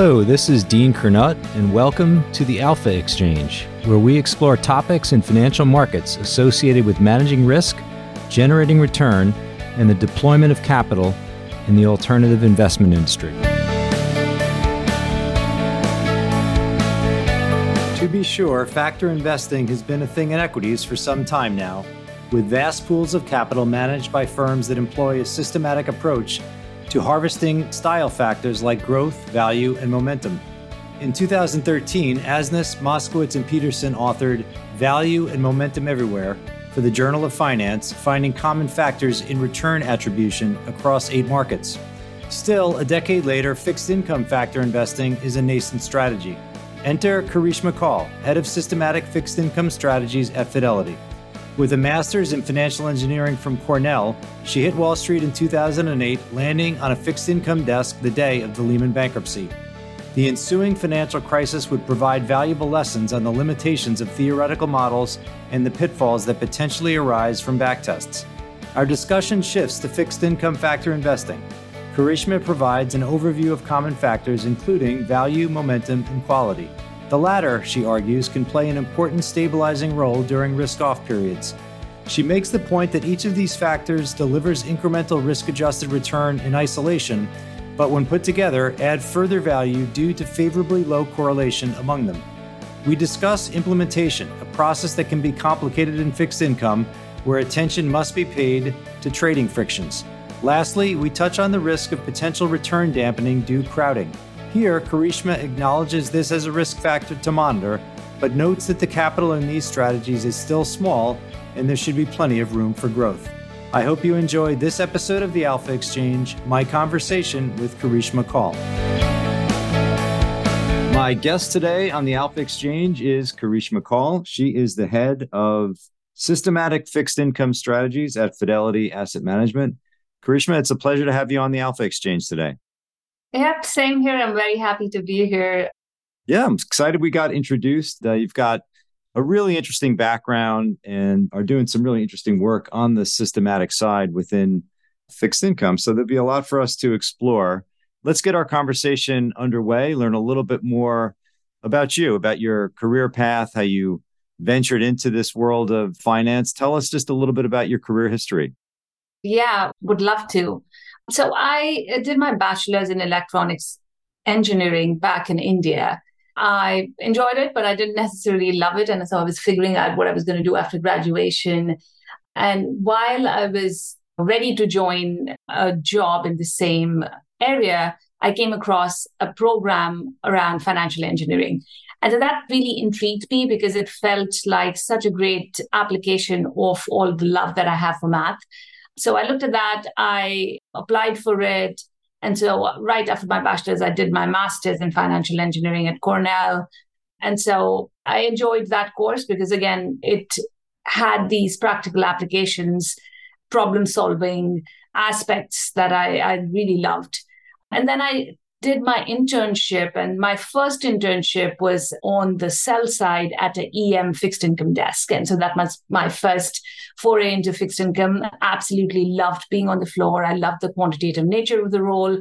Hello, this is Dean Curnutt, and welcome to the Alpha Exchange, where we explore topics in financial markets associated with managing risk, generating return, and the deployment of capital in the alternative investment industry. To be sure, factor investing has been a thing in equities for some time now, with vast pools of capital managed by firms that employ a systematic approach to harvesting style factors like growth, value, and momentum. In 2013, Asness, Moskowitz, and Pedersen authored Value and Momentum Everywhere for the Journal of Finance, finding common factors in return attribution across eight markets. Still, a decade later, fixed income factor investing is a nascent strategy. Enter Karishma Kaul, head of systematic fixed income strategies at Fidelity. With a master's in financial engineering from Cornell, she hit Wall Street in 2008, landing on a fixed income desk the day of the Lehman bankruptcy. The ensuing financial crisis would provide valuable lessons on the limitations of theoretical models and the pitfalls that potentially arise from backtests. Our discussion shifts to fixed income factor investing. Karishma provides an overview of common factors, including value, momentum, and quality. The latter, she argues, can play an important stabilizing role during risk off periods. She makes the point that each of these factors delivers incremental risk adjusted return in isolation, but when put together, add further value due to favorably low correlation among them. We discuss implementation, a process that can be complicated in fixed income, where attention must be paid to trading frictions. Lastly, we touch on the risk of potential return dampening due to crowding. Here, Karishma acknowledges this as a risk factor to monitor, but notes that the capital in these strategies is still small and there should be plenty of room for growth. I hope you enjoyed this episode of the Alpha Exchange, my conversation with Karishma Kaul. My guest today on the Alpha Exchange is Karishma Kaul. She is the head of systematic fixed income strategies at Fidelity Asset Management. Karishma, it's a pleasure to have you on the Alpha Exchange today. Yep, same here. I'm very happy to be here. Yeah, I'm excited we got introduced. Uh, you've got a really interesting background and are doing some really interesting work on the systematic side within fixed income. So there'll be a lot for us to explore. Let's get our conversation underway, learn a little bit more about you, about your career path, how you ventured into this world of finance. Tell us just a little bit about your career history. Yeah, would love to. So I uh, did my bachelor's in electronics engineering back in India. I enjoyed it, but I didn't necessarily love it. And so I was figuring out what I was going to do after graduation. And while I was ready to join a job in the same area, I came across a program around financial engineering. And that really intrigued me because it felt like such a great application of all the love that I have for math. So I looked at that, I applied for it. And so right after my bachelor's, I did my master's in financial engineering at Cornell. And so I enjoyed that course because, again, it had these practical applications, problem solving aspects that I, I really loved. And then I did my internship, and my first internship was on the sell side at an EM fixed income desk. And so that was my first foray into fixed income. Absolutely loved being on the floor. I loved the quantitative nature of the role.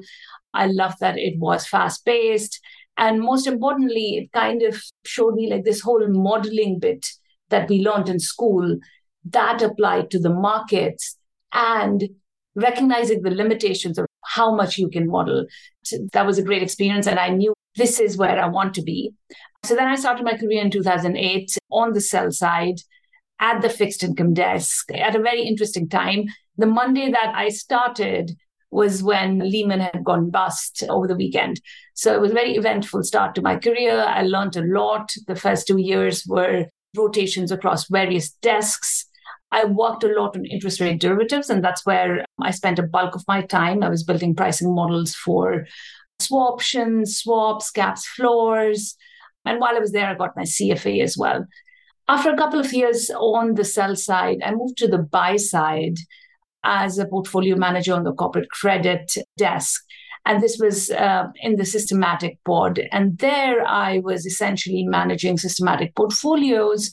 I loved that it was fast paced. And most importantly, it kind of showed me like this whole modeling bit that we learned in school that applied to the markets and recognizing the limitations of how much you can model. That was a great experience. And I knew this is where I want to be. So then I started my career in 2008 on the sell side at the fixed income desk at a very interesting time. The Monday that I started was when Lehman had gone bust over the weekend. So it was a very eventful start to my career. I learned a lot. The first two years were rotations across various desks. I worked a lot on interest rate derivatives, and that's where I spent a bulk of my time. I was building pricing models for swap options, swaps, caps, floors. And while I was there, I got my CFA as well. After a couple of years on the sell side, I moved to the buy side as a portfolio manager on the corporate credit desk. And this was uh, in the systematic pod. And there I was essentially managing systematic portfolios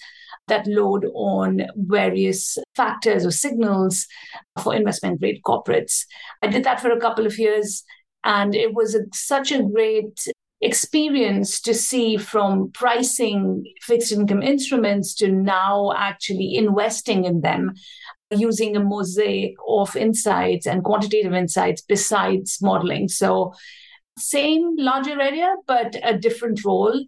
that load on various factors or signals for investment grade corporates. I did that for a couple of years, and it was a, such a great experience to see from pricing fixed income instruments to now actually investing in them using a mosaic of insights and quantitative insights besides modeling. So, same larger area, but a different role.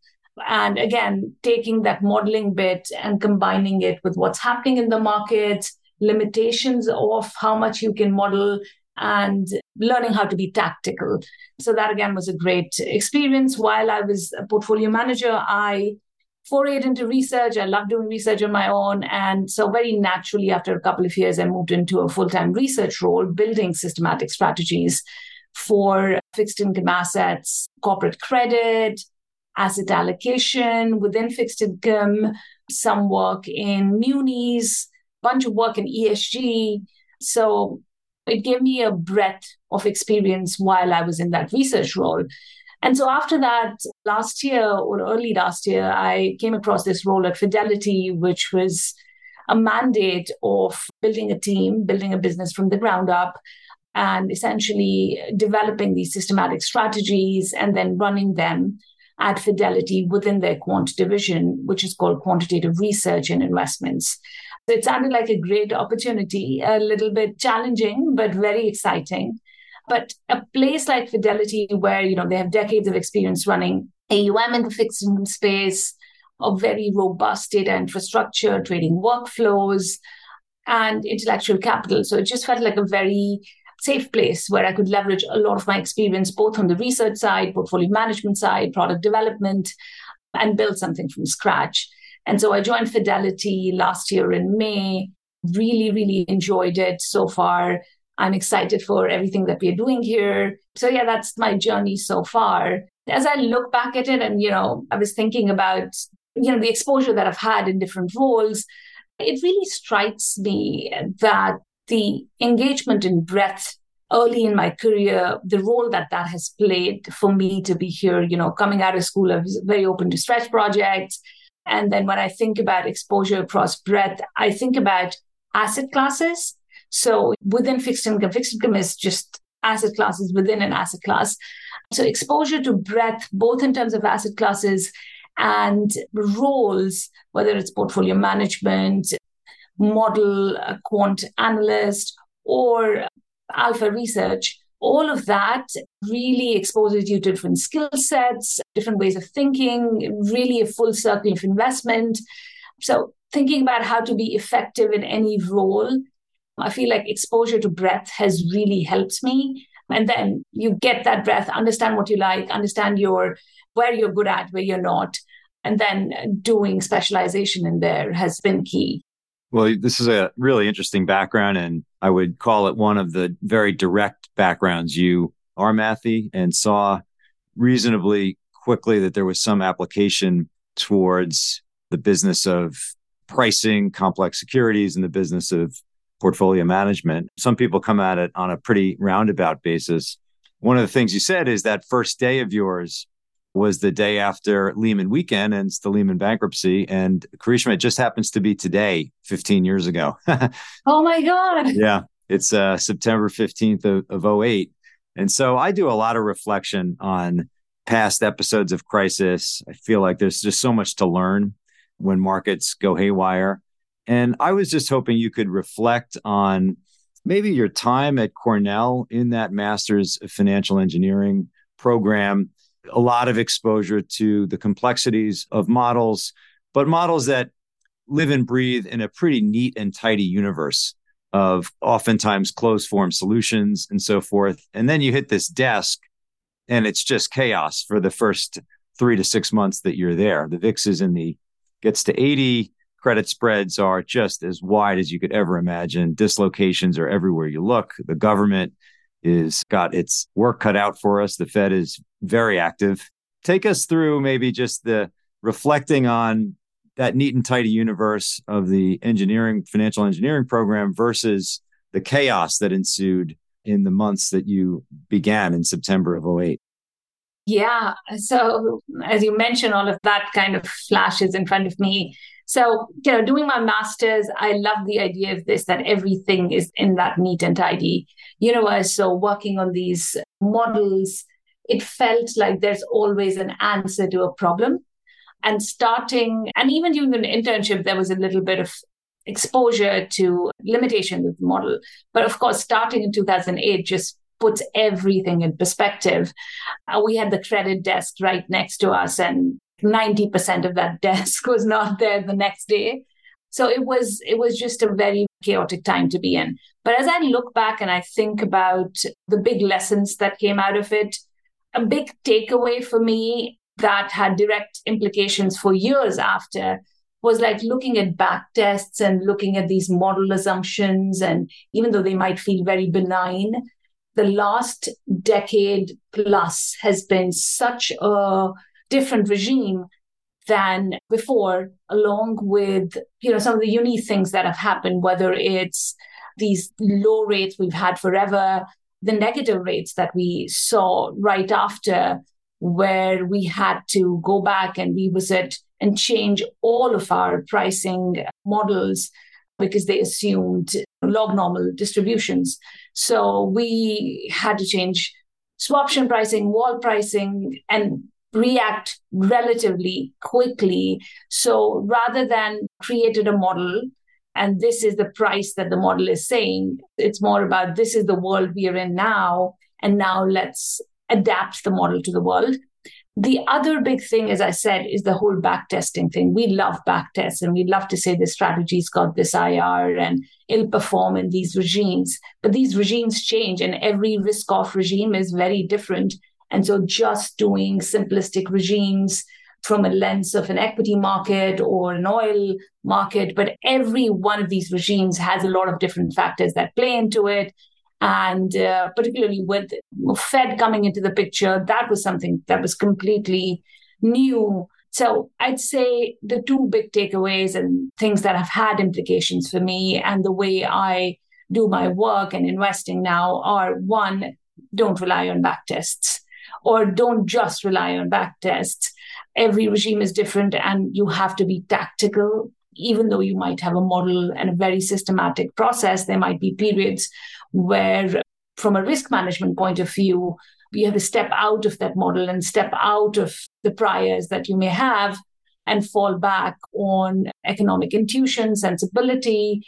And again, taking that modeling bit and combining it with what's happening in the market, limitations of how much you can model, and learning how to be tactical. So that again was a great experience. While I was a portfolio manager, I forayed into research. I love doing research on my own. And so very naturally, after a couple of years, I moved into a full-time research role, building systematic strategies for fixed income assets, corporate credit, asset allocation within fixed income, some work in munis, a bunch of work in ESG. So it gave me a breadth of experience while I was in that research role. And so after that, last year or early last year, I came across this role at Fidelity, which was a mandate of building a team, building a business from the ground up, and essentially developing these systematic strategies and then running them at Fidelity within their quant division, which is called quantitative research and investments. So It sounded like a great opportunity, a little bit challenging, but very exciting. But a place like Fidelity, where you know they have decades of experience running AUM in the fixed income space, a very robust data infrastructure, trading workflows, and intellectual capital. So it just felt like a very safe place where I could leverage a lot of my experience, both on the research side, portfolio management side, product development, and build something from scratch. And so I joined Fidelity last year in May. Really, really enjoyed it so far. I'm excited for everything that we're doing here. So, yeah, that's my journey so far. As I look back at it, and, you know, I was thinking about, you know, the exposure that I've had in different roles, it really strikes me that the engagement in breadth early in my career, the role that that has played for me to be here, you know, coming out of school, I was very open to stretch projects. And then when I think about exposure across breadth, I think about asset classes. So within fixed income, fixed income is just asset classes within an asset class. So exposure to breadth, both in terms of asset classes and roles, whether it's portfolio management, model, a quant analyst, or alpha research, all of that really exposes you to different skill sets, different ways of thinking, really a full circle of investment. So, thinking about how to be effective in any role, I feel like exposure to breadth has really helped me. And then you get that breadth, understand what you like, understand your where you're good at, where you're not. And then doing specialization in there has been key. Well, this is a really interesting background, and I would call it one of the very direct backgrounds you are, Matthew, and saw reasonably quickly that there was some application towards the business of pricing complex securities and the business of portfolio management. Some people come at it on a pretty roundabout basis. One of the things you said is that first day of yours was the day after Lehman weekend and it's the Lehman bankruptcy. And Karishma, it just happens to be today, 15 years ago. oh my God. Yeah. It's uh, September 15th of, of 08. And so I do a lot of reflection on past episodes of crisis. I feel like there's just so much to learn when markets go haywire. And I was just hoping you could reflect on maybe your time at Cornell in that master's of financial engineering program a lot of exposure to the complexities of models, but models that live and breathe in a pretty neat and tidy universe of oftentimes closed form solutions and so forth. And then you hit this desk and it's just chaos for the first three to six months that you're there. The VIX is in the gets to 80. Credit spreads are just as wide as you could ever imagine. Dislocations are everywhere you look. The government is got its work cut out for us. The Fed is very active. Take us through maybe just the reflecting on that neat and tidy universe of the engineering, financial engineering program versus the chaos that ensued in the months that you began in September of 08. Yeah. So, as you mentioned, all of that kind of flashes in front of me. So, you know, doing my master's, I love the idea of this that everything is in that neat and tidy universe. So, working on these models, it felt like there's always an answer to a problem. And starting, and even during the internship, there was a little bit of exposure to limitations of the model. But of course, starting in 2008 just puts everything in perspective. Uh, we had the credit desk right next to us, and 90% of that desk was not there the next day. So it was it was just a very chaotic time to be in. But as I look back and I think about the big lessons that came out of it, a big takeaway for me that had direct implications for years after was like looking at back tests and looking at these model assumptions. And even though they might feel very benign, the last decade plus has been such a different regime than before, along with you know some of the unique things that have happened, whether it's these low rates we've had forever, the negative rates that we saw right after, where we had to go back and revisit and change all of our pricing models because they assumed log normal distributions. So we had to change swaption pricing, vol pricing, and react relatively quickly. So rather than created a model and this is the price that the model is saying, it's more about this is the world we are in now. And now let's adapt the model to the world. The other big thing, as I said, is the whole backtesting thing. We love backtests and we love to say the strategy's got this IR and it'll perform in these regimes. But these regimes change and every risk off regime is very different. And so just doing simplistic regimes from a lens of an equity market or an oil market, but every one of these regimes has a lot of different factors that play into it. And uh, particularly with Fed coming into the picture, that was something that was completely new. So I'd say the two big takeaways and things that have had implications for me and the way I do my work and investing now are one, don't rely on backtests or don't just rely on backtests. Every regime is different and you have to be tactical even though you might have a model and a very systematic process, there might be periods where, from a risk management point of view, you have to step out of that model and step out of the priors that you may have and fall back on economic intuition, sensibility,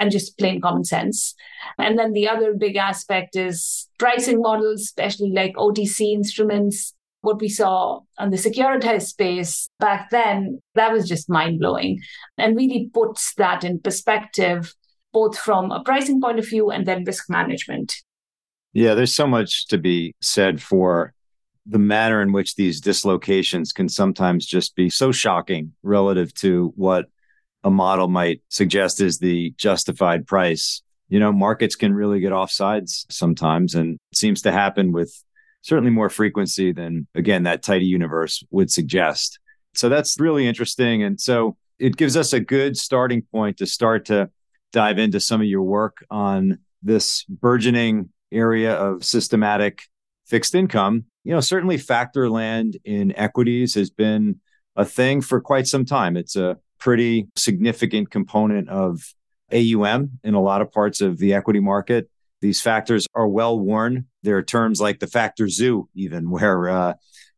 and just plain common sense. And then the other big aspect is pricing models, especially like OTC instruments what we saw on the securitized space back then, that was just mind blowing and really puts that in perspective, both from a pricing point of view and then risk management. Yeah, there's so much to be said for the manner in which these dislocations can sometimes just be so shocking relative to what a model might suggest is the justified price. You know, markets can really get offsides sometimes, and it seems to happen with certainly more frequency than, again, that tidy universe would suggest. So that's really interesting. And so it gives us a good starting point to start to dive into some of your work on this burgeoning area of systematic fixed income. You know, certainly factor land in equities has been a thing for quite some time. It's a pretty significant component of AUM in a lot of parts of the equity market. These factors are well worn. There are terms like the factor zoo, even where uh,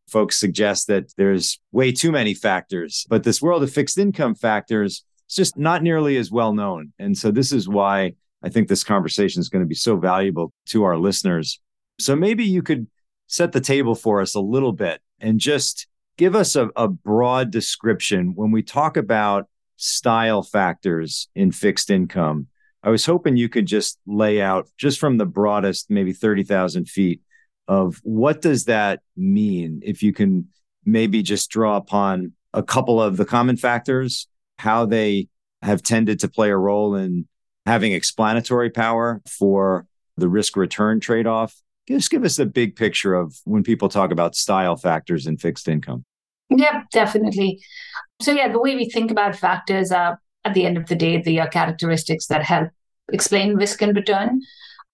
folks suggest that there's way too many factors. But this world of fixed income factors is just not nearly as well known. And so this is why I think this conversation is going to be so valuable to our listeners. So maybe you could set the table for us a little bit and just give us a, a broad description when we talk about style factors in fixed income I was hoping you could just lay out just from the broadest, maybe 30,000 feet of what does that mean? If you can maybe just draw upon a couple of the common factors, how they have tended to play a role in having explanatory power for the risk return trade off. Just give us a big picture of when people talk about style factors in fixed income. Yeah, definitely. So, yeah, the way we think about factors are at the end of the day, they are characteristics that help explain risk and return.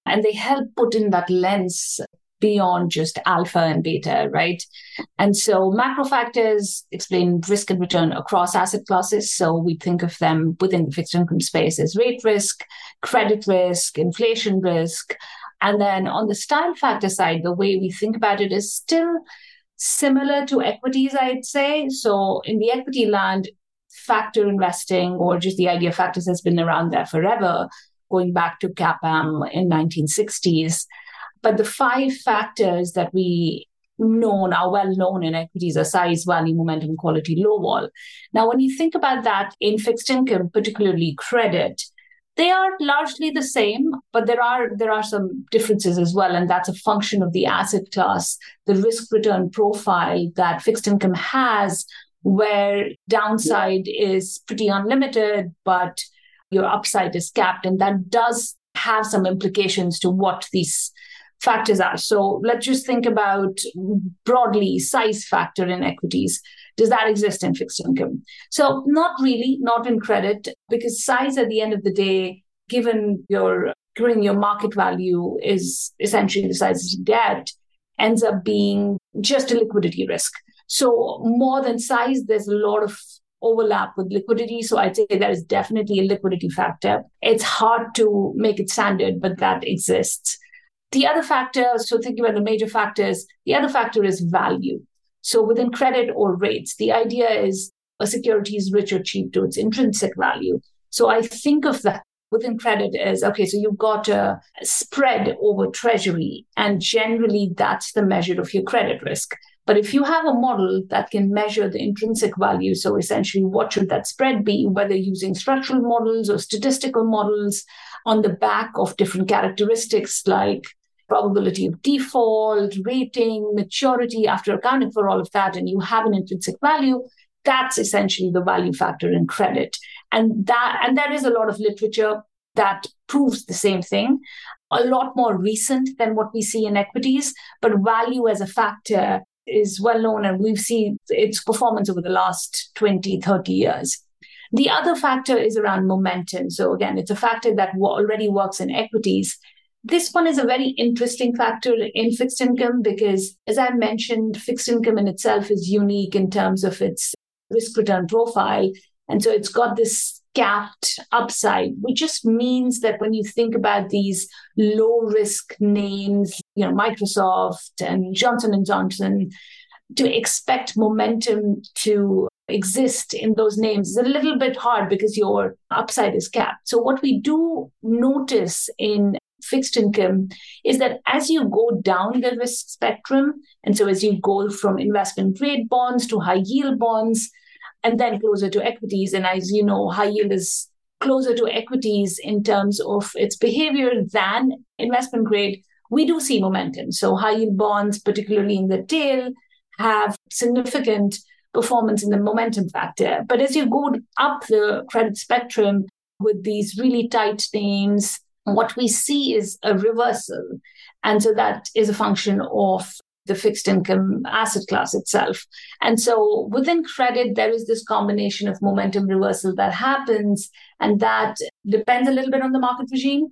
And they help put in that lens beyond just alpha and beta, right? And so macro factors explain risk and return across asset classes. So we think of them within the fixed income space as rate risk, credit risk, inflation risk, And then on the style factor side, the way we think about it is still similar to equities, I'd say. So in the equity land, factor investing or just the idea of factors has been around there forever, going back to CAPM in 1960s. But the five factors that we known are well known in equities are size, value, momentum, quality, low vol. Now, when you think about that in fixed income, particularly credit, they are largely the same, but there are there are some differences as well, and that's a function of the asset class, the risk return profile that fixed income has, where downside is pretty unlimited, but your upside is capped, and that does have some implications to what these factors are. So let's just think about broadly size factor in equities. Does that exist in fixed income? So not really, not in credit, because size at the end of the day, given your given your market value is essentially the size of debt, ends up being just a liquidity risk. So more than size, there's a lot of overlap with liquidity. So I'd say there is definitely a liquidity factor. It's hard to make it standard, but that exists. The other factor, so thinking about the major factors, the other factor is value. So within credit or rates, the idea is a security is rich or cheap to its intrinsic value. So I think of that within credit as okay, so you've got a spread over treasury, and generally that's the measure of your credit risk. But if you have a model that can measure the intrinsic value, so essentially what should that spread be, whether using structural models or statistical models on the back of different characteristics like probability of default, rating, maturity, after accounting for all of that, and you have an intrinsic value, that's essentially the value factor in credit. And that and there is a lot of literature that proves the same thing. A lot more recent than what we see in equities, but value as a factor is well known and we've seen its performance over the last 20, 30 years. The other factor is around momentum. So again, it's a factor that already works in equities this one is a very interesting factor in fixed income because, as I mentioned, fixed income in itself is unique in terms of its risk return profile. And so it's got this capped upside, which just means that when you think about these low risk names, you know, Microsoft and Johnson and Johnson, to expect momentum to exist in those names is a little bit hard because your upside is capped. So what we do notice in fixed income is that as you go down the risk spectrum, and so as you go from investment grade bonds to high yield bonds, and then closer to equities, and as you know, high yield is closer to equities in terms of its behavior than investment grade, we do see momentum. So high yield bonds, particularly in the tail, have significant performance in the momentum factor. But as you go up the credit spectrum with these really tight names, what we see is a reversal. And so that is a function of the fixed income asset class itself. And so within credit, there is this combination of momentum reversal that happens, and that depends a little bit on the market regime,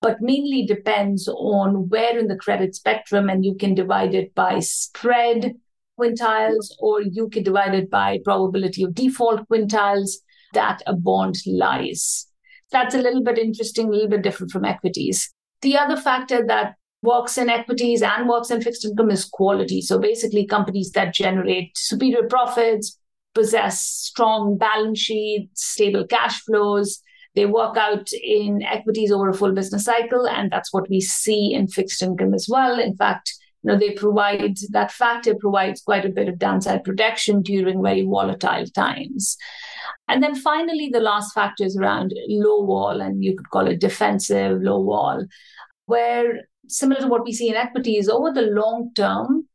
but mainly depends on where in the credit spectrum, and you can divide it by spread quintiles, or you can divide it by probability of default quintiles that a bond lies. That's a little bit interesting, a little bit different from equities. The other factor that works in equities and works in fixed income is quality. So basically, companies that generate superior profits, possess strong balance sheets, stable cash flows. They work out in equities over a full business cycle, and that's what we see in fixed income as well. In fact, you know, they provide that factor provides quite a bit of downside protection during very volatile times. And then finally, the last factor is around low vol, and you could call it defensive low vol, where similar to what we see in equities over the long term,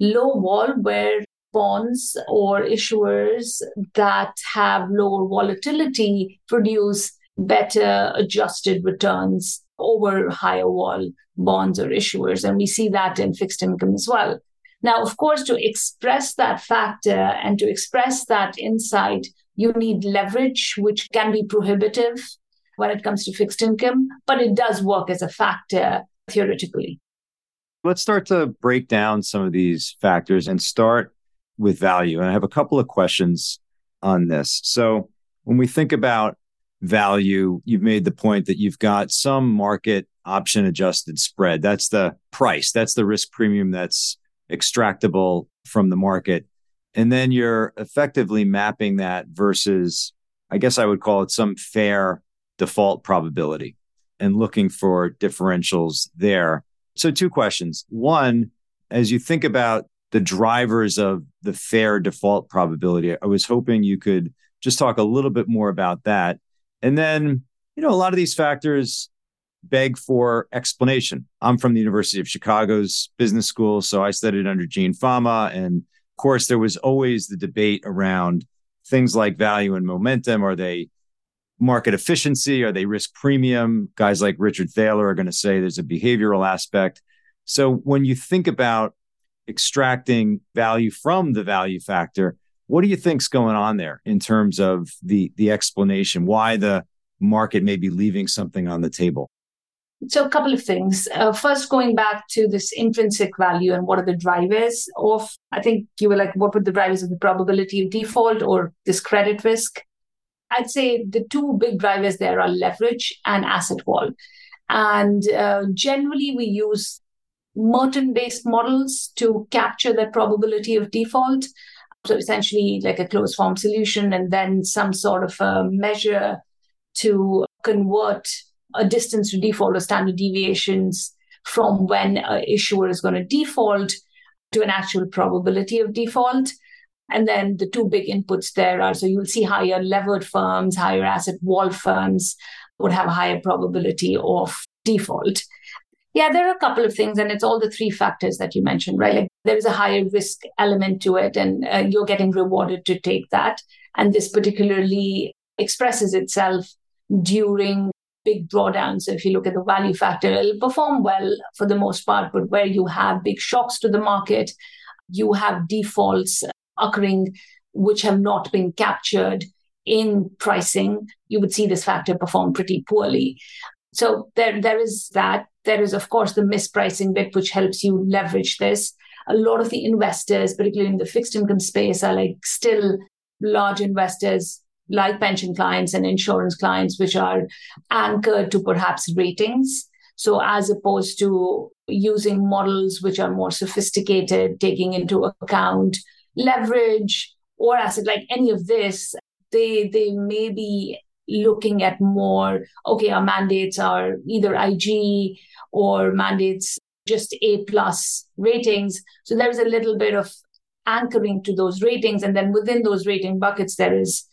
low vol where bonds or issuers that have lower volatility produce better adjusted returns over higher vol bonds or issuers. And we see that in fixed income as well. Now, of course, to express that factor and to express that insight, you need leverage, which can be prohibitive when it comes to fixed income, but it does work as a factor theoretically. Let's start to break down some of these factors and start with value. And I have a couple of questions on this. So, when we think about value, you've made the point that you've got some market option adjusted spread. That's the price. That's the risk premium that's extractable from the market. And then you're effectively mapping that versus, I guess I would call it some fair default probability and looking for differentials there. So, two questions. One, as you think about the drivers of the fair default probability, I was hoping you could just talk a little bit more about that. And then, you know, a lot of these factors beg for explanation. I'm from the University of Chicago's business school, so I studied under Gene Fama. And of course, there was always the debate around things like value and momentum. Are they market efficiency? Are they risk premium? Guys like Richard Thaler are going to say there's a behavioral aspect. So when you think about extracting value from the value factor, what do you think's going on there in terms of the the explanation why the market may be leaving something on the table? So, a couple of things. Uh, first, going back to this intrinsic value and what are the drivers of, I think you were like, what were the drivers of the probability of default or this credit risk? I'd say the two big drivers there are leverage and asset vol. And uh, generally, we use Merton based models to capture that probability of default. So, essentially, like a closed form solution, and then some sort of a measure to convert a distance to default or standard deviations from when an issuer is going to default to an actual probability of default. And then the two big inputs there are so you'll see higher levered firms, higher asset vol firms would have a higher probability of default. Yeah, there are a couple of things, and it's all the three factors that you mentioned, right? Like there is a higher risk element to it, and uh, you're getting rewarded to take that. And this particularly expresses itself during big drawdowns. So if you look at the value factor, it'll perform well for the most part, but where you have big shocks to the market, you have defaults occurring which have not been captured in pricing, you would see this factor perform pretty poorly. So there, there is that. There is, of course, the mispricing bit, which helps you leverage this. A lot of the investors, particularly in the fixed income space, are like still large investors like pension clients and insurance clients, which are anchored to perhaps ratings. So, as opposed to using models which are more sophisticated, taking into account leverage or asset, like any of this, they they may be looking at more. Okay, our mandates are either IG or mandates just A plus ratings. So there is a little bit of anchoring to those ratings, and then within those rating buckets, there is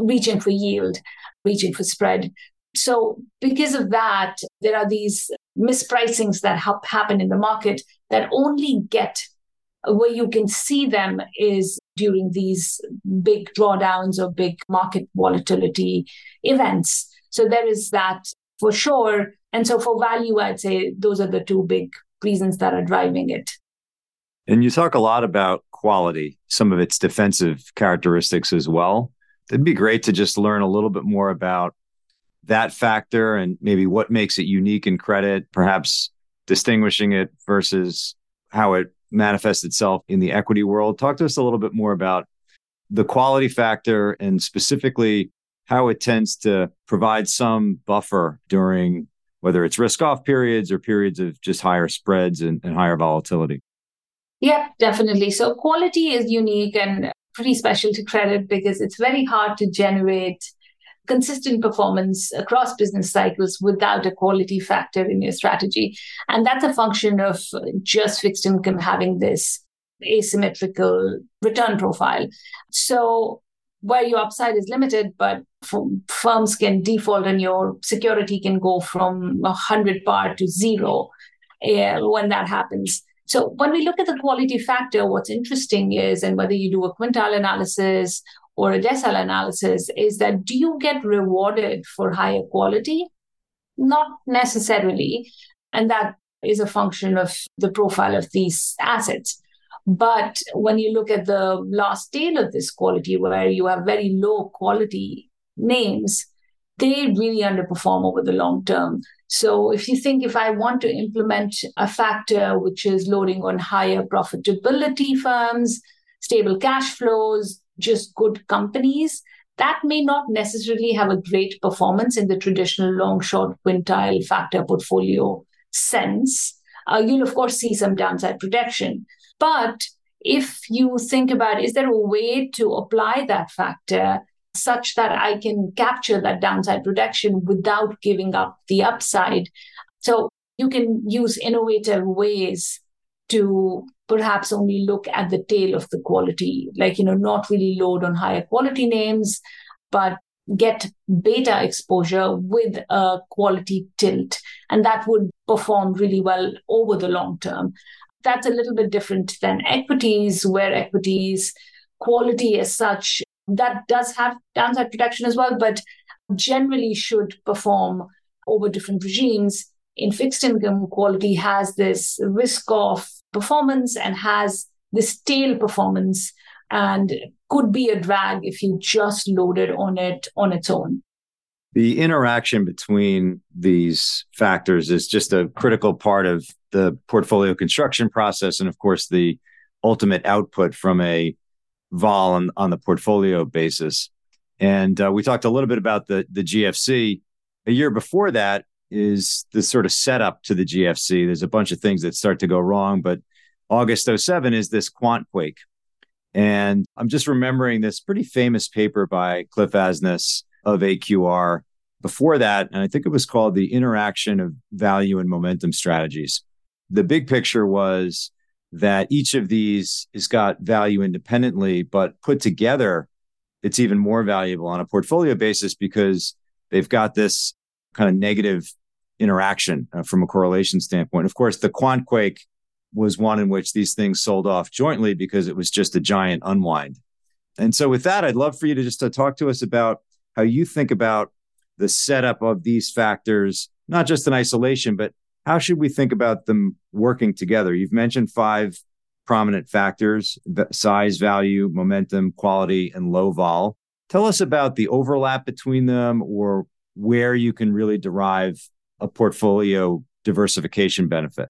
reaching for yield, reaching for spread. So, because of that, there are these mispricings that happen in the market that only get where you can see them is during these big drawdowns or big market volatility events. So, there is that for sure. And so, for value, I'd say those are the two big reasons that are driving it. And you talk a lot about quality, some of its defensive characteristics as well it'd be great to just learn a little bit more about that factor and maybe what makes it unique in credit, perhaps distinguishing it versus how it manifests itself in the equity world. Talk to us a little bit more about the quality factor and specifically how it tends to provide some buffer during whether it's risk off periods or periods of just higher spreads and, and higher volatility. Yeah, definitely. So quality is unique and pretty special to credit because it's very hard to generate consistent performance across business cycles without a quality factor in your strategy. And that's a function of just fixed income having this asymmetrical return profile. So, where your upside is limited, but firms can default and your security can go from 100 par to zero uh, when that happens. So when we look at the quality factor, what's interesting is, and whether you do a quintile analysis or a decile analysis, is that do you get rewarded for higher quality? Not necessarily. And that is a function of the profile of these assets. But when you look at the last tail of this quality, where you have very low quality names, they really underperform over the long term. So if you think if I want to implement a factor which is loading on higher profitability firms, stable cash flows, just good companies, that may not necessarily have a great performance in the traditional long short quintile factor portfolio sense. Uh, you'll, of course, see some downside protection. But if you think about is there a way to apply that factor such that I can capture that downside protection without giving up the upside? So you can use innovative ways to perhaps only look at the tail of the quality, like, you know, not really load on higher quality names, but get beta exposure with a quality tilt. And that would perform really well over the long term. That's a little bit different than equities, where equities quality as such, that does have downside protection as well, but generally should perform over different regimes. In fixed income, quality has this risk of performance and has this tail performance and could be a drag if you just loaded on it on its own. The interaction between these factors is just a critical part of the portfolio construction process. And of course, the ultimate output from a vol on, on the portfolio basis. And uh, we talked a little bit about the, the GFC. A year before that is the sort of setup to the GFC. There's a bunch of things that start to go wrong, but August 07 is this quant quake. And I'm just remembering this pretty famous paper by Cliff Asness of AQR before that. And I think it was called The Interaction of Value and Momentum Strategies. The big picture was that each of these has got value independently, but put together, it's even more valuable on a portfolio basis because they've got this kind of negative interaction uh, from a correlation standpoint. Of course, the quant quake was one in which these things sold off jointly because it was just a giant unwind. And so, with that, I'd love for you to just to talk to us about how you think about the setup of these factors, not just in isolation, but how should we think about them working together? You've mentioned five prominent factors size, value, momentum, quality, and low vol. Tell us about the overlap between them or where you can really derive a portfolio diversification benefit.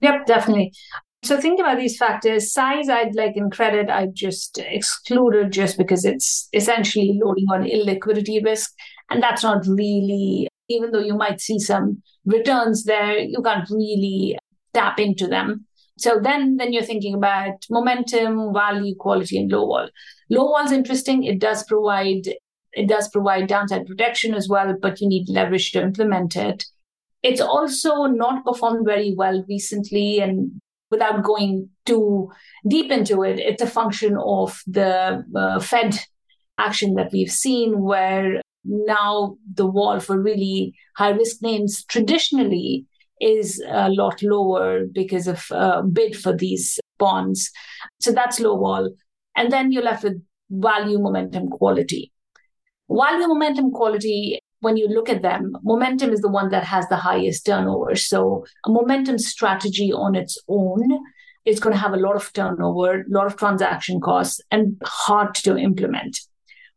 Yep, definitely. So think about these factors. Size, I'd like in credit, I just excluded just because it's essentially loading on illiquidity risk. And that's not really, even though you might see some returns there, you can't really tap into them. So then, then you're thinking about momentum, value, quality, and low vol. Low vol is interesting. It does provide it does provide downside protection as well, but you need leverage to implement it. It's also not performed very well recently, and without going too deep into it, it's a function of the uh, Fed action that we've seen, where now the vol for really high risk names traditionally is a lot lower because of uh, bid for these bonds. So that's low vol. And then you're left with value, momentum, quality. Value, momentum, quality when you look at them, momentum is the one that has the highest turnover. So a momentum strategy on its own is going to have a lot of turnover, a lot of transaction costs, and hard to implement.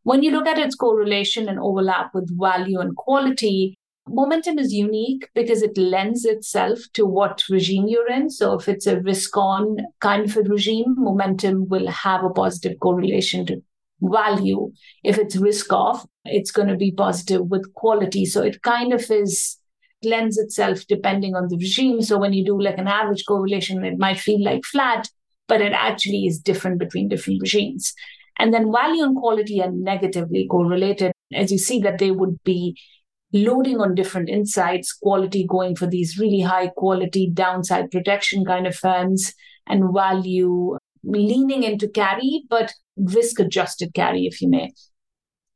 When you look at its correlation and overlap with value and quality, momentum is unique because it lends itself to what regime you're in. So if it's a risk on kind of a regime, momentum will have a positive correlation to value. If it's risk off, it's going to be positive with quality. So it kind of is lends itself depending on the regime. So when you do like an average correlation, it might feel like flat, but it actually is different between different regimes. And then value and quality are negatively correlated. As you see that they would be loading on different insights, quality going for these really high quality downside protection kind of firms, and value leaning into carry, but risk adjusted carry, if you may.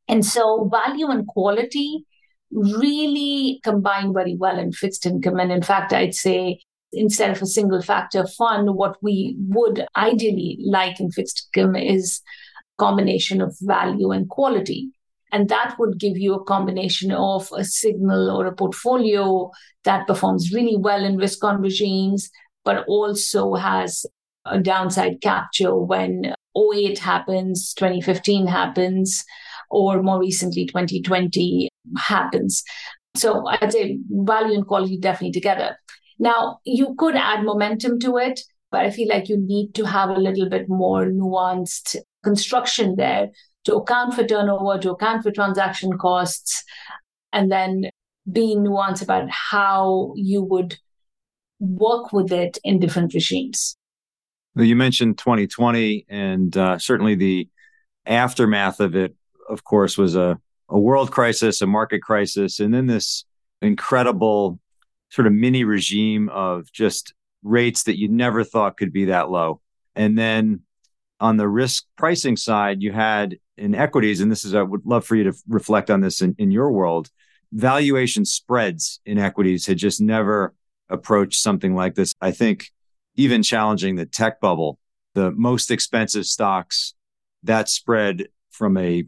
And so value and quality really combine very well in fixed income. And in fact, I'd say instead of a single factor fund, what we would ideally like in fixed income is combination of value and quality. And that would give you a combination of a signal or a portfolio that performs really well in risk on regimes, but also has a downside capture when 08 happens, 2015 happens, or more recently 2020 happens. So I'd say value and quality definitely together. Now, you could add momentum to it, but I feel like you need to have a little bit more nuanced construction there to account for turnover, to account for transaction costs, and then be nuanced about how you would work with it in different regimes. You mentioned 2020, and uh, certainly the aftermath of it, of course, was a, a world crisis, a market crisis, and then this incredible sort of mini regime of just rates that you never thought could be that low. And then on the risk pricing side, you had in equities, and this is, I would love for you to reflect on this in, in your world, valuation spreads in equities had just never approached something like this. I think even challenging the tech bubble, the most expensive stocks, that spread from a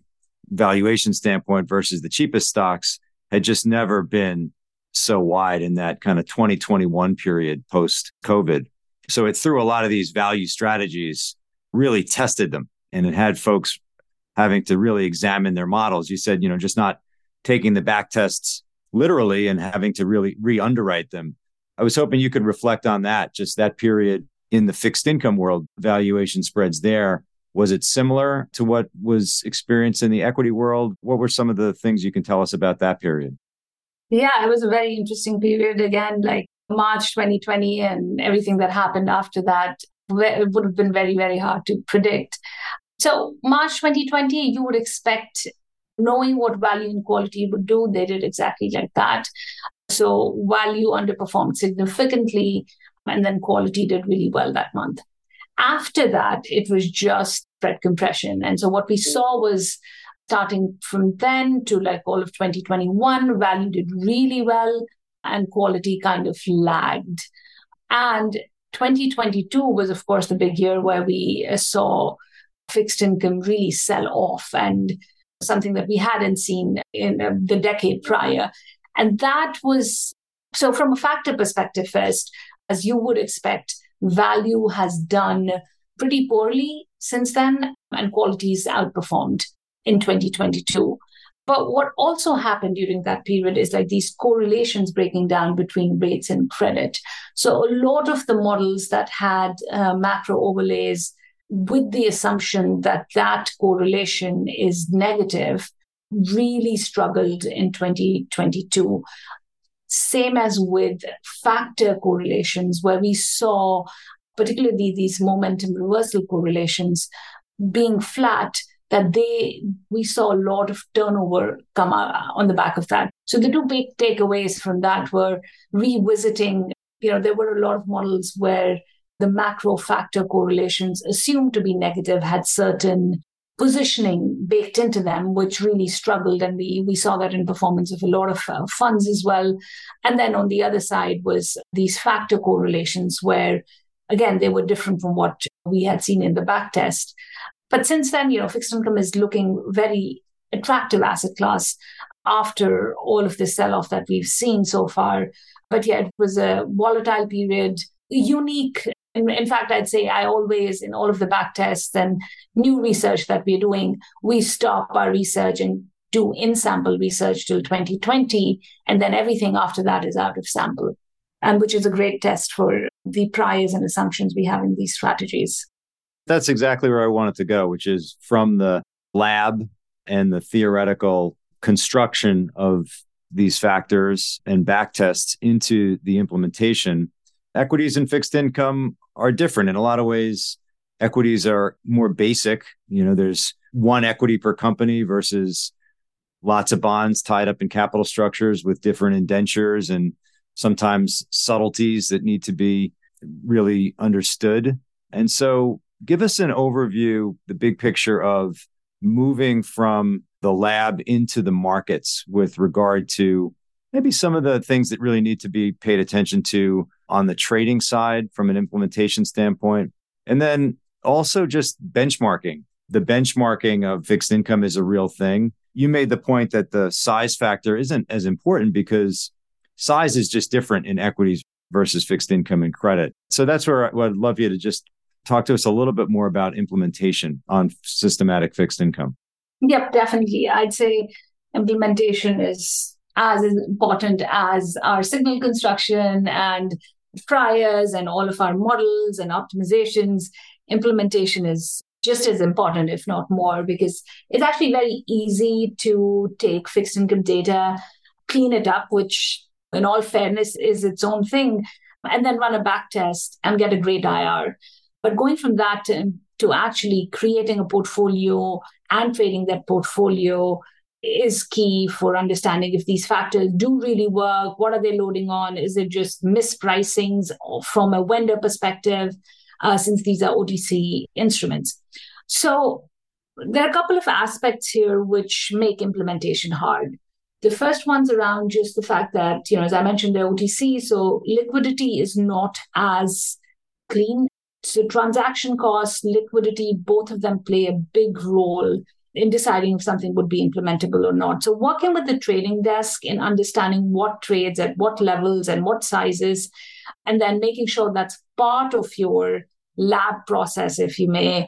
valuation standpoint versus the cheapest stocks had just never been so wide in that kind of 2021 period post COVID. So it threw a lot of these value strategies, really tested them, and it had folks having to really examine their models. You said, you know, just not taking the back tests literally and having to really re underwrite them. I was hoping you could reflect on that, just that period in the fixed income world, valuation spreads there. Was it similar to what was experienced in the equity world? What were some of the things you can tell us about that period? Yeah, it was a very interesting period. Again, like March 2020 and everything that happened after that, it would have been very, very hard to predict. So, March 2020, you would expect, knowing what value and quality would do, they did exactly like that. So, value underperformed significantly, and then quality did really well that month. After that, it was just spread compression. And so, what we saw was starting from then to like all of 2021, value did really well and quality kind of lagged. And 2022 was, of course, the big year where we saw fixed income really sell off and something that we hadn't seen in uh, the decade prior. And that was so, from a factor perspective, first, as you would expect, value has done pretty poorly since then, and qualities outperformed in 2022. But what also happened during that period is like these correlations breaking down between rates and credit. So a lot of the models that had uh, macro overlays with the assumption that that correlation is negative really struggled in 2022. Same as with factor correlations, where we saw particularly these momentum reversal correlations being flat that they we saw a lot of turnover come on the back of that. So the two big takeaways from that were revisiting. You know, there were a lot of models where the macro factor correlations assumed to be negative had certain positioning baked into them, which really struggled. And we, we saw that in performance of a lot of uh, funds as well. And then on the other side was these factor correlations where, again, they were different from what we had seen in the back test. But since then, you know, fixed income is looking very attractive asset class after all of the sell off that we've seen so far. But yeah, it was a volatile period, unique. In, in fact, I'd say I always, in all of the back tests and new research that we're doing, we stop our research and do in sample research till 2020. And then everything after that is out of sample, and which is a great test for the priors and assumptions we have in these strategies. That's exactly where I wanted to go, which is from the lab and the theoretical construction of these factors and back tests into the implementation. Equities and fixed income are different in a lot of ways. Equities are more basic. You know, there's one equity per company versus lots of bonds tied up in capital structures with different indentures and sometimes subtleties that need to be really understood. And so give us an overview, the big picture of moving from the lab into the markets with regard to maybe some of the things that really need to be paid attention to on the trading side from an implementation standpoint. And then also just benchmarking. The benchmarking of fixed income is a real thing. You made the point that the size factor isn't as important because size is just different in equities versus fixed income and credit. So that's where I'd love you to just talk to us a little bit more about implementation on systematic fixed income. Yep, definitely. I'd say implementation is as important as our signal construction and priors and all of our models and optimizations. Implementation is just as important, if not more, because it's actually very easy to take fixed income data, clean it up, which in all fairness is its own thing, and then run a back test and get a great IR. But going from that to, to actually creating a portfolio and trading that portfolio is key for understanding if these factors do really work. What are they loading on? Is it just mispricings from a vendor perspective, uh, since these are OTC instruments? So there are a couple of aspects here which make implementation hard. The first one's around just the fact that, you know, as I mentioned, they're OTC, so liquidity is not as clean. So transaction costs, liquidity, both of them play a big role in deciding if something would be implementable or not. So, working with the trading desk in understanding what trades at what levels and what sizes, and then making sure that's part of your lab process, if you may.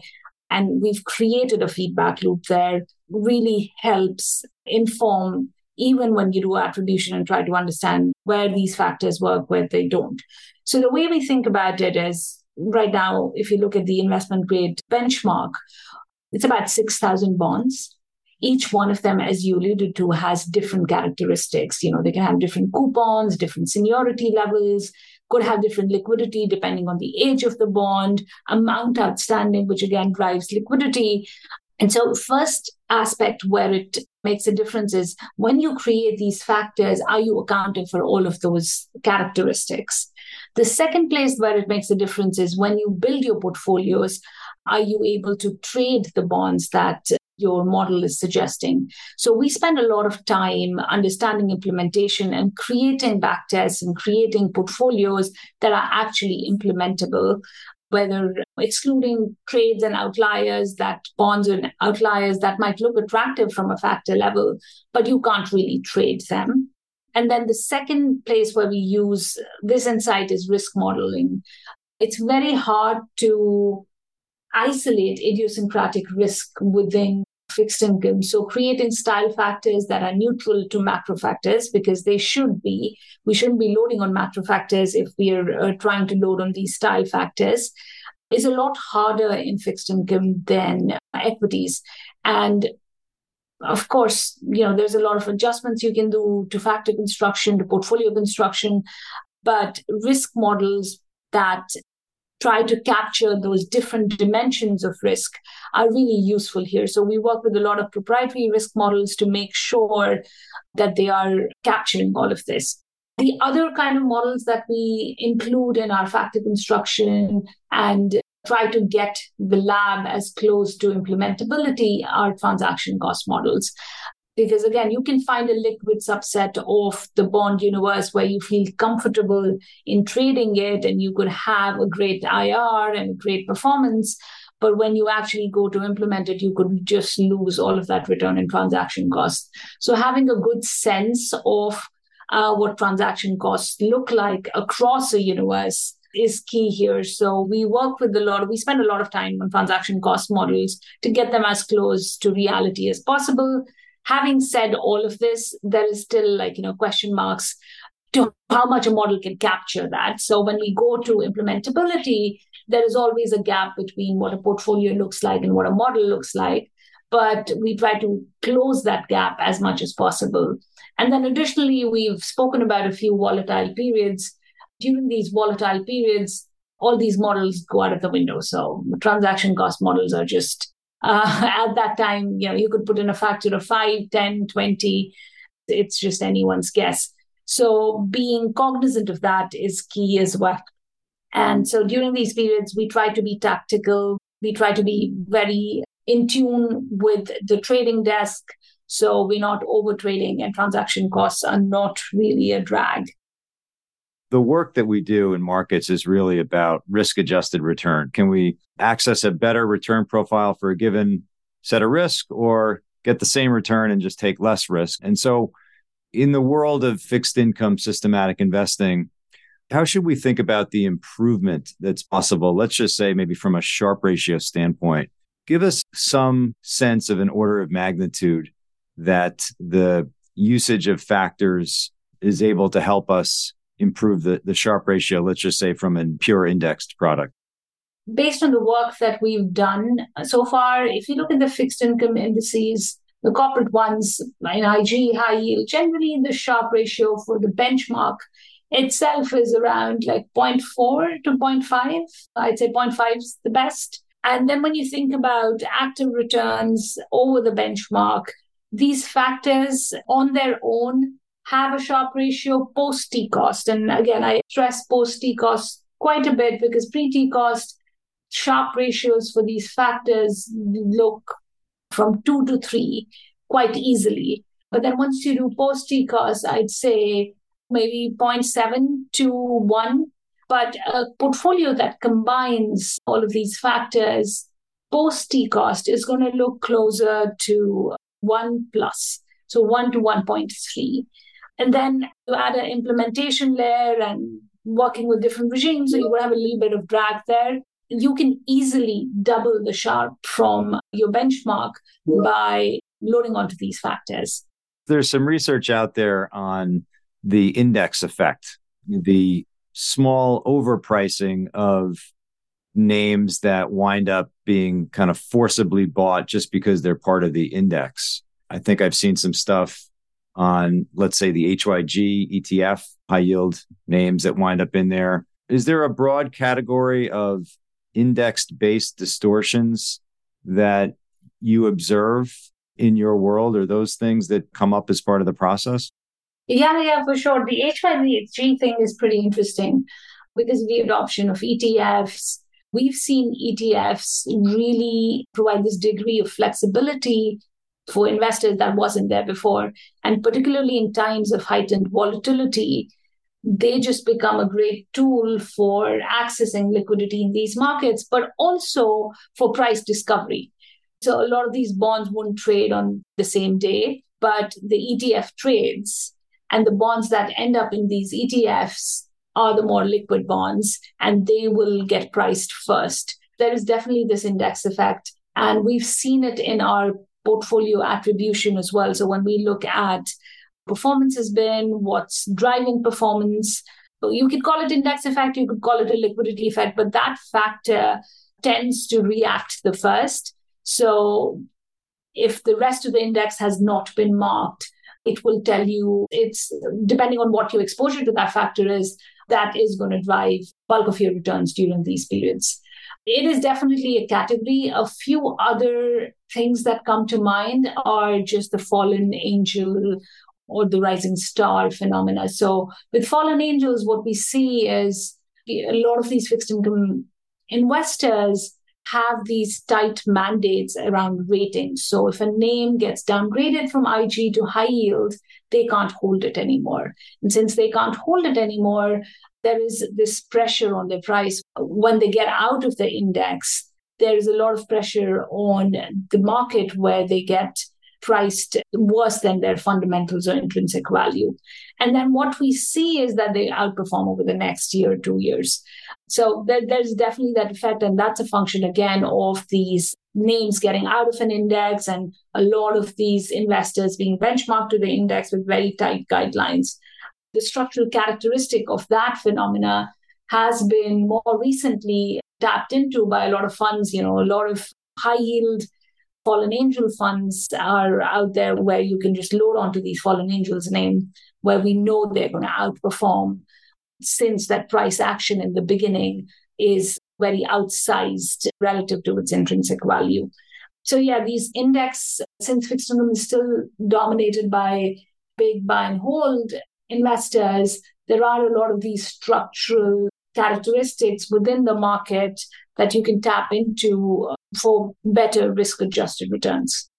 And we've created a feedback loop there, really helps inform even when you do attribution and try to understand where these factors work, where they don't. So, the way we think about it is right now, if you look at the investment grade benchmark, it's about 6,000 bonds. Each one of them, as you alluded to, has different characteristics. You know, they can have different coupons, different seniority levels, could have different liquidity depending on the age of the bond, amount outstanding, which again drives liquidity. And so, first aspect where it makes a difference is when you create these factors, are you accounting for all of those characteristics? The second place where it makes a difference is when you build your portfolios, are you able to trade the bonds that your model is suggesting? So we spend a lot of time understanding implementation and creating backtests and creating portfolios that are actually implementable whether excluding trades and outliers that bonds and outliers that might look attractive from a factor level, but you can't really trade them. And then the second place where we use this insight is risk modeling. It's very hard to isolate idiosyncratic risk within fixed income. So creating style factors that are neutral to macro factors because they should be. We shouldn't be loading on macro factors if we are uh, trying to load on these style factors. Is a lot harder in fixed income than equities. And of course, you know, there's a lot of adjustments you can do to factor construction, to portfolio construction, but risk models that try to capture those different dimensions of risk are really useful here. So we work with a lot of proprietary risk models to make sure that they are capturing all of this. The other kind of models that we include in our factor construction and try to get the lab as close to implementability are transaction cost models. Because again you can find a liquid subset of the bond universe where you feel comfortable in trading it and you could have a great ir and great performance. But when you actually go to implement it you could just lose all of that return in transaction costs so having a good sense of uh, what transaction costs look like across a universe is key here. So we work with a lot, we spend a lot of time on transaction cost models to get them as close to reality as possible having said all of this, there is still like, you know, question marks to how much a model can capture that. So when we go to implementability, there is always a gap between what a portfolio looks like and what a model looks like. But we try to close that gap as much as possible. And then additionally, we've spoken about a few volatile periods. During these volatile periods, all these models go out of the window. So transaction cost models are just uh, at that time, you know, you could put in a factor of 5, 10, 20. It's just anyone's guess. So being cognizant of that is key as well. And so during these periods, we try to be tactical. We try to be very in tune with the trading desk. So we're not over trading and transaction costs are not really a drag the work that we do in markets is really about risk adjusted return. Can we access a better return profile for a given set of risk or get the same return and just take less risk? And so, in the world of fixed income systematic investing, how should we think about the improvement that's possible? Let's just say, maybe from a Sharpe ratio standpoint, give us some sense of an order of magnitude that the usage of factors is able to help us improve the, the Sharpe ratio, let's just say from a pure indexed product? based on the work that we've done so far, if you look at the fixed income indices, the corporate ones in IG, high yield, generally the Sharpe ratio for the benchmark itself is around like 0.4 to 0.5. I'd say 0.5 is the best. And then when you think about active returns over the benchmark, these factors on their own have a Sharpe ratio post T cost. And again, I stress post T cost quite a bit because pre T cost Sharpe ratios for these factors look from two to three quite easily. But then once you do post T cost, I'd say maybe 0.7 to 1. But a portfolio that combines all of these factors post T cost is going to look closer to 1 plus. So 1 to 1.3. And then you add an implementation layer and working with different regimes, so you will have a little bit of drag there. You can easily double the Sharpe from your benchmark by loading onto these factors. There's some research out there on the index effect, the small overpricing of names that wind up being kind of forcibly bought just because they're part of the index. I think I've seen some stuff on, let's say, the HYG ETF, high yield names that wind up in there. Is there a broad category of indexed based distortions that you observe in your world? Are those things that come up as part of the process? Yeah, yeah, for sure. The HYG thing is pretty interesting because of the adoption of ETFs. We've seen ETFs really provide this degree of flexibility for investors that wasn't there before. And particularly in times of heightened volatility, they just become a great tool for accessing liquidity in these markets, but also for price discovery. So a lot of these bonds won't trade on the same day, but the ETF trades and the bonds that end up in these ETFs are the more liquid bonds, and they will get priced first. There is definitely this index effect. And we've seen it in our portfolio attribution as well. So when we look at performance has been, what's driving performance, you could call it index effect, you could call it a liquidity effect, but that factor tends to react the first. So if the rest of the index has not been marked, it will tell you it's depending on what your exposure to that factor is, that is going to drive bulk of your returns during these periods. It is definitely a category. A few other things that come to mind are just the fallen angel or the rising star phenomena. So, with fallen angels, what we see is a lot of these fixed income investors have these tight mandates around ratings. So if a name gets downgraded from IG to high yield, they can't hold it anymore. And since they can't hold it anymore, there is this pressure on the price. When they get out of the index, there is a lot of pressure on the market where they get priced worse than their fundamentals or intrinsic value. And then what we see is that they outperform over the next year or two years. So there, there's definitely that effect. And that's a function, again, of these names getting out of an index and a lot of these investors being benchmarked to the index with very tight guidelines. The structural characteristic of that phenomena has been more recently tapped into by a lot of funds, you know, a lot of high yield fallen angel funds are out there where you can just load onto these fallen angels name where we know they're going to outperform since that price action in the beginning is very outsized relative to its intrinsic value. So yeah, these index, since fixed income is still dominated by big buy and hold investors, there are a lot of these structural characteristics within the market that you can tap into uh, for better risk adjusted returns.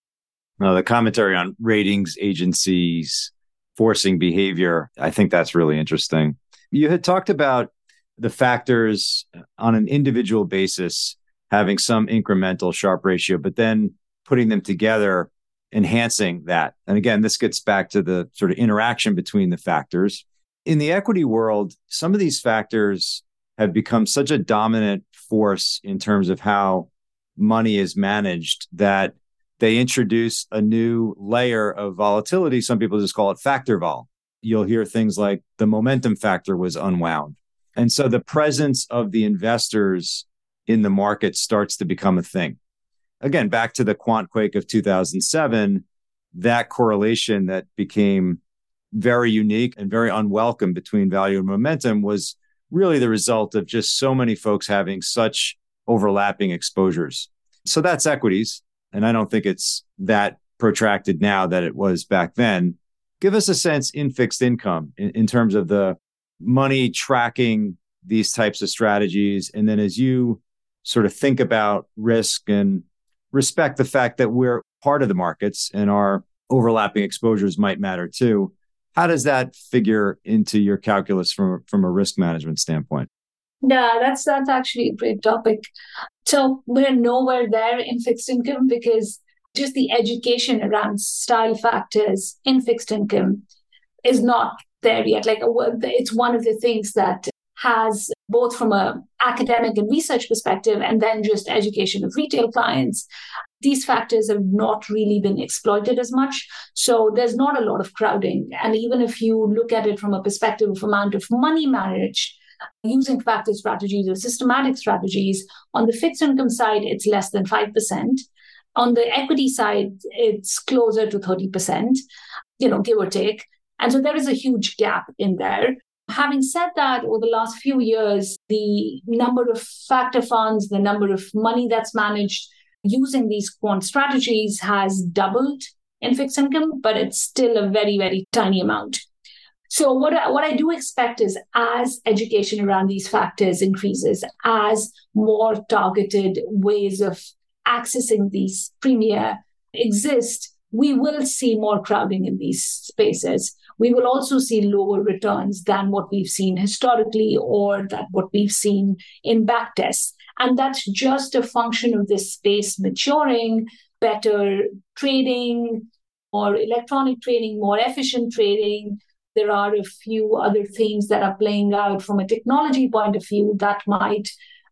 Now, the commentary on ratings agencies forcing behavior, I think that's really interesting. You had talked about the factors on an individual basis having some incremental Sharpe ratio, but then putting them together, enhancing that. And again, this gets back to the sort of interaction between the factors. In the equity world, some of these factors have become such a dominant force in terms of how money is managed that they introduce a new layer of volatility. Some people just call it factor vol. You'll hear things like the momentum factor was unwound. And so the presence of the investors in the market starts to become a thing. Again, back to the quant quake of 2007, that correlation that became very unique and very unwelcome between value and momentum was really the result of just so many folks having such overlapping exposures. So that's equities. And I don't think it's that protracted now that it was back then. Give us a sense in fixed income in, in terms of the money tracking these types of strategies. And then as you sort of think about risk and respect the fact that we're part of the markets and our overlapping exposures might matter too. How does that figure into your calculus from, from a risk management standpoint? Yeah, that's that's actually a great topic. So we're nowhere there in fixed income because just the education around style factors in fixed income is not there yet. Like uh, it's one of the things that has both from a academic and research perspective and then just education of retail clients these factors have not really been exploited as much. So there's not a lot of crowding. And even if you look at it from a perspective of amount of money managed using factor strategies or systematic strategies on the fixed income side it's less than 5% on the equity side it's closer to 30% you know give or take. And so there is a huge gap in there. Having said that, over the last few years, the number of factor funds, the number of money that's managed using these quant strategies has doubled in fixed income, but it's still a very, very tiny amount. So what I, what I do expect is as education around these factors increases, as more targeted ways of accessing these premia exist, we will see more crowding in these spaces we will also see lower returns than what we've seen historically or that what we've seen in backtests. And that's just a function of this space maturing, better trading, or electronic trading, more efficient trading. There are a few other things that are playing out from a technology point of view that might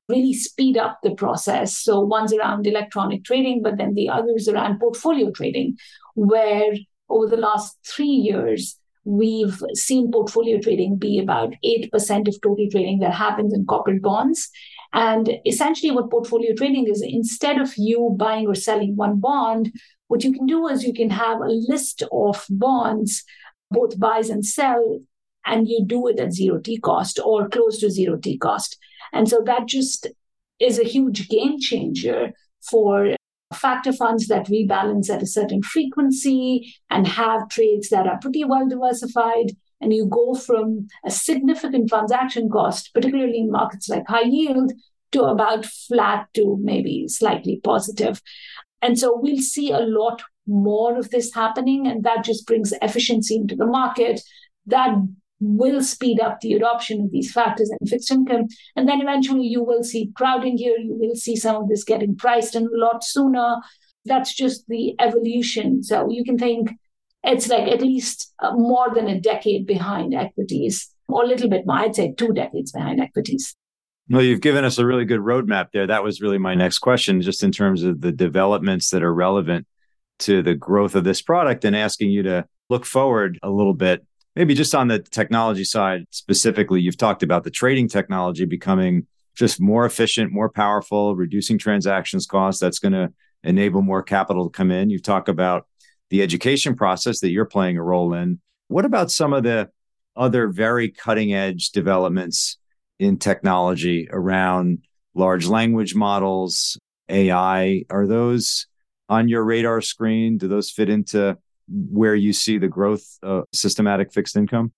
really speed up the process. So one's around electronic trading, but then the others around portfolio trading, where over the last three years, we've seen portfolio trading be about 8% of total trading that happens in corporate bonds. And essentially, what portfolio trading is instead of you buying or selling one bond, what you can do is you can have a list of bonds, both buys and sell, and you do it at zero T cost or close to zero T cost. And so that just is a huge game changer for factor funds that rebalance at a certain frequency and have trades that are pretty well diversified. And you go from a significant transaction cost, particularly in markets like high yield, to about flat to maybe slightly positive. And so we'll see a lot more of this happening, and that just brings efficiency into the market. That will speed up the adoption of these factors in fixed income. And then eventually you will see crowding here. You will see some of this getting priced in a lot sooner. That's just the evolution. So you can think it's like at least uh, more than a decade behind equities, or a little bit more. I'd say two decades behind equities. Well, you've given us a really good roadmap there. That was really my next question, just in terms of the developments that are relevant to the growth of this product and asking you to look forward a little bit maybe just on the technology side specifically, you've talked about the trading technology becoming just more efficient, more powerful, reducing transactions costs. That's going to enable more capital to come in. You've talked about the education process that you're playing a role in. What about some of the other very cutting edge developments in technology around large language models, AI? Are those on your radar screen? Do those fit into where you see the growth of systematic fixed income?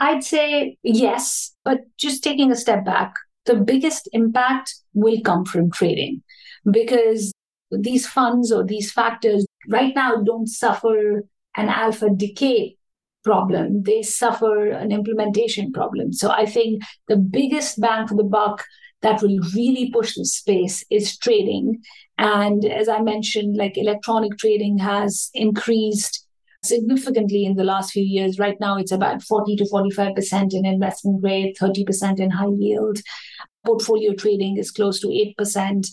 I'd say yes, but just taking a step back, the biggest impact will come from trading because these funds or these factors right now don't suffer an alpha decay problem. They suffer an implementation problem. So I think the biggest bang for the buck that will really push the space is trading. And as I mentioned, like electronic trading has increased significantly in the last few years. Right now, it's about 40 to 45% in investment grade, 30% in high yield. Portfolio trading is close to 8%.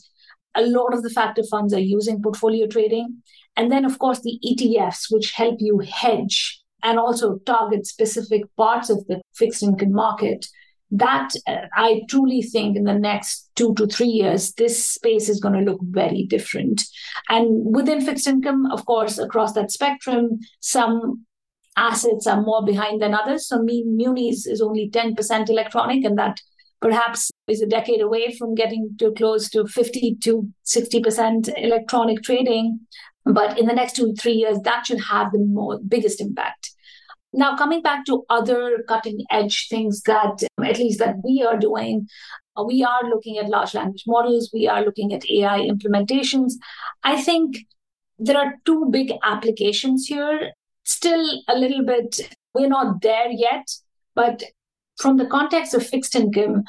A lot of the factor funds are using portfolio trading. And then, of course, the ETFs, which help you hedge and also target specific parts of the fixed income market. That uh, I truly think in the next two to three years, this space is going to look very different. And within fixed income, of course, across that spectrum, some assets are more behind than others. So munis is only 10% electronic, and that perhaps is a decade away from getting to close to 50 to 60% electronic trading. But in the next two, three years, that should have the more, biggest impact. Now, coming back to other cutting edge things that, at least that we are doing, uh, we are looking at large language models, we are looking at AI implementations. I think there are two big applications here. Still a little bit, we're not there yet, but from the context of fixed income,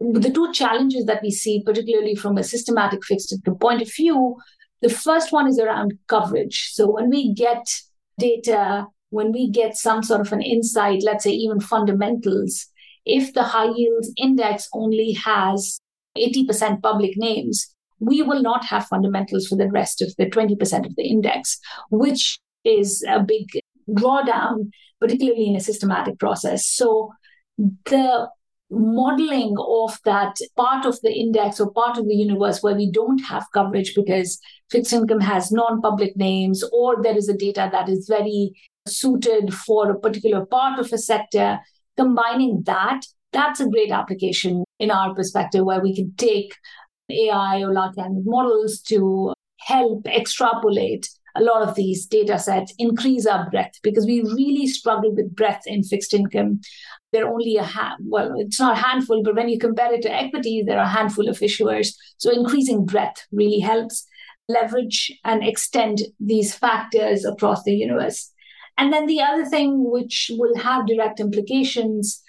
the two challenges that we see, particularly from a systematic fixed income point of view, the first one is around coverage. So when we get data when we get some sort of an insight, let's say even fundamentals, if the high yield index only has 80% public names, we will not have fundamentals for the rest of the 20% of the index, which is a big drawdown, particularly in a systematic process. So the modeling of that part of the index or part of the universe where we don't have coverage because fixed income has non-public names or there is a data that is very suited for a particular part of a sector, combining that, that's a great application in our perspective where we can take AI or large language models to help extrapolate a lot of these data sets, increase our breadth, because we really struggle with breadth in fixed income. There are only a hand, well, it's not a handful, but when you compare it to equity, there are a handful of issuers. So increasing breadth really helps leverage and extend these factors across the universe. And then the other thing, which will have direct implications,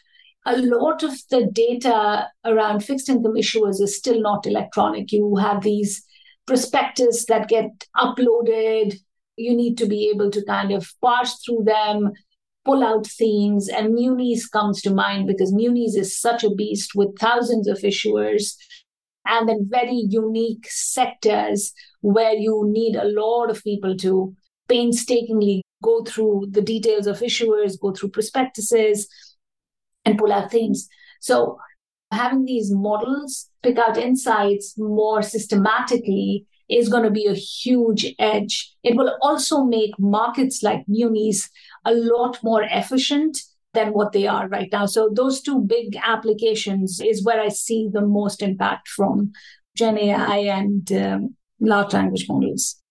a lot of the data around fixed income issuers is still not electronic. You have these prospectus that get uploaded. You need to be able to kind of parse through them, pull out themes, and Munis comes to mind because Munis is such a beast with thousands of issuers and then very unique sectors where you need a lot of people to painstakingly go through the details of issuers, go through prospectuses, and pull out themes. So having these models pick out insights more systematically is going to be a huge edge. It will also make markets like munis a lot more efficient than what they are right now. So those two big applications is where I see the most impact from Gen AI and um, large language models.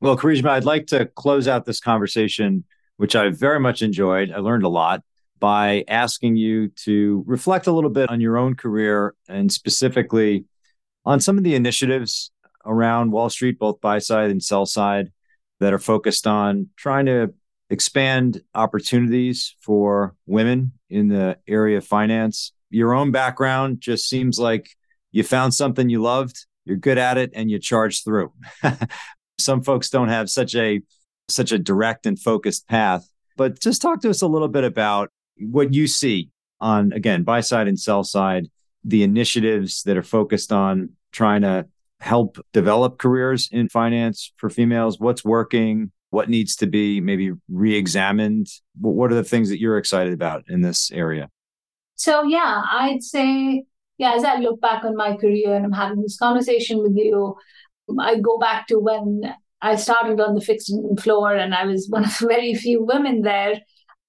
Well, Karishma, I'd like to close out this conversation, which I very much enjoyed. I learned a lot by asking you to reflect a little bit on your own career and specifically on some of the initiatives around Wall Street, both buy side and sell side, that are focused on trying to expand opportunities for women in the area of finance. Your own background just seems like you found something you loved, you're good at it, and you charge through. Some folks don't have such a such a direct and focused path. But just talk to us a little bit about what you see on again buy side and sell side, the initiatives that are focused on trying to help develop careers in finance for females. What's working? What needs to be maybe re-examined? What are the things that you're excited about in this area? So yeah, I'd say yeah. As I look back on my career and I'm having this conversation with you, I go back to when I started on the fixed income floor and I was one of the very few women there.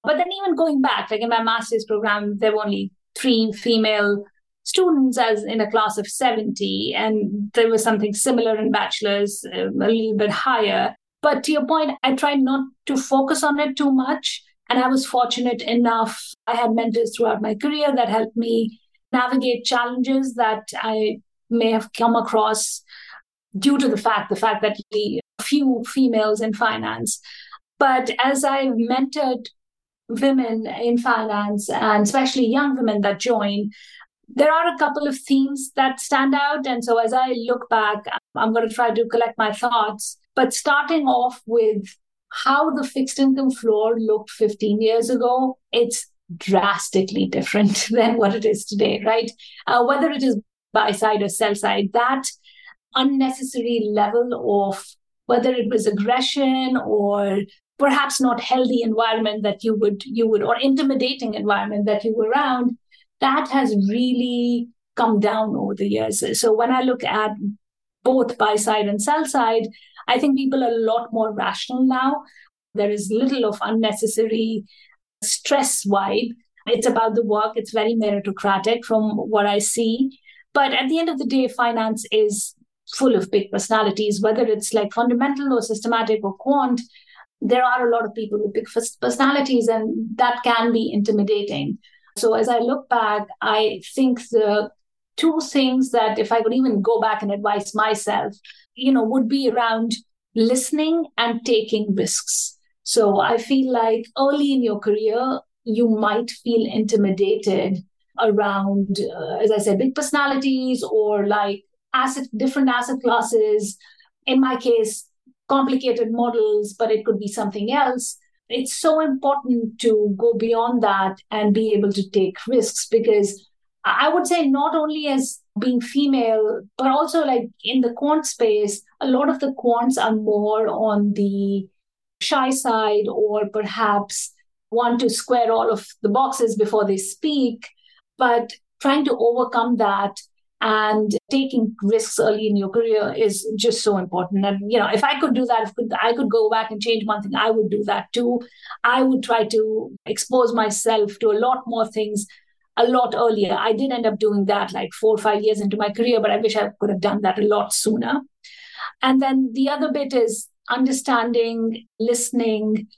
But then even going back, like in my master's program, there were only three female students as in a class of 70 and there was something similar in bachelor's uh, a little bit higher but to your point i tried not to focus on it too much and i was fortunate enough i had mentors throughout my career that helped me navigate challenges that i may have come across due to the fact the fact that we few females in finance. But as I mentored women in finance and especially young women that join, there are a couple of themes that stand out. And so as I look back, I'm going to try to collect my thoughts. But starting off with how the fixed income floor looked 15 years ago, it's drastically different than what it is today, right? Uh, whether it is buy side or sell side, that unnecessary level of whether it was aggression or perhaps not healthy environment that you would you would or intimidating environment that you were around that has really come down over the years. So when I look at both buy side and sell side, I think people are a lot more rational now. There is little of unnecessary stress vibe. It's about the work, it's very meritocratic from what I see. But at the end of the day, finance is full of big personalities, whether it's like fundamental or systematic or quant. There are a lot of people with big personalities, and that can be intimidating. So, as I look back, I think the two things that if I could even go back and advise myself, you know, would be around listening and taking risks. So I feel like early in your career, you might feel intimidated around, uh, as I said, big personalities or like asset, different asset classes. In my case, complicated models, but it could be something else. It's so important to go beyond that and be able to take risks because I would say not only as being female, but also like in the quant space, a lot of the quants are more on the shy side or perhaps want to square all of the boxes before they speak. But trying to overcome that and taking risks early in your career is just so important and you know if i could do that if i could go back and change one thing i would do that too i would try to expose myself to a lot more things a lot earlier. I did end up doing that like four or five years into my career, but I wish I could have done that a lot sooner. And then the other bit is understanding, listening,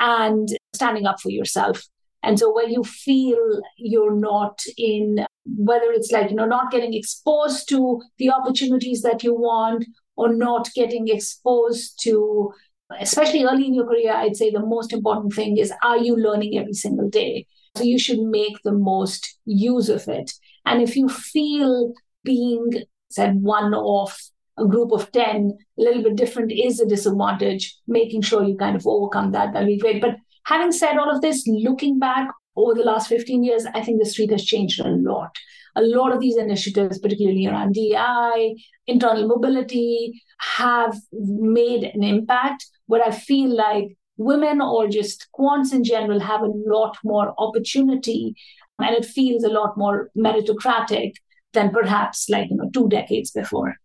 and standing up for yourself. And so when you feel you're not in, whether it's like, you know, not getting exposed to the opportunities that you want or not getting exposed to, especially early in your career, I'd say the most important thing is are you learning every single day? So you should make the most use of it. And if you feel being said one of a group of 10 a little bit different is a disadvantage, making sure you kind of overcome that, that'll be great. But having said all of this, looking back over the last 15 years, I think the street has changed a lot. A lot of these initiatives, particularly around DI, internal mobility, have made an impact. But I feel like women or just quants in general have a lot more opportunity and it feels a lot more meritocratic than perhaps like you know two decades before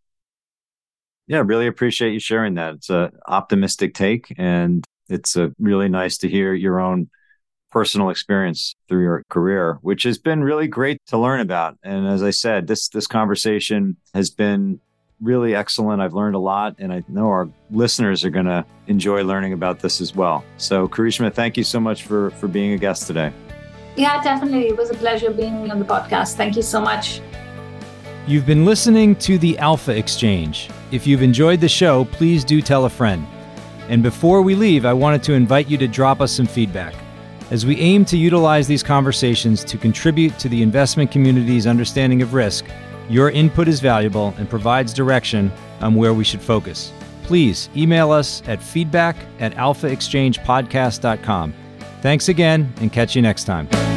yeah really appreciate you sharing that it's an optimistic take and it's a really nice to hear your own personal experience through your career which has been really great to learn about and as i said this this conversation has been really excellent. I've learned a lot, and I know our listeners are going to enjoy learning about this as well. So, Karishma, thank you so much for for being a guest today. Yeah, definitely. It was a pleasure being on the podcast. Thank you so much. You've been listening to the Alpha Exchange. If you've enjoyed the show, please do tell a friend. And before we leave, I wanted to invite you to drop us some feedback. As we aim to utilize these conversations to contribute to the investment community's understanding of risk, your input is valuable and provides direction on where we should focus. Please email us at feedback at alphaexchangepodcast.com. Thanks again and catch you next time.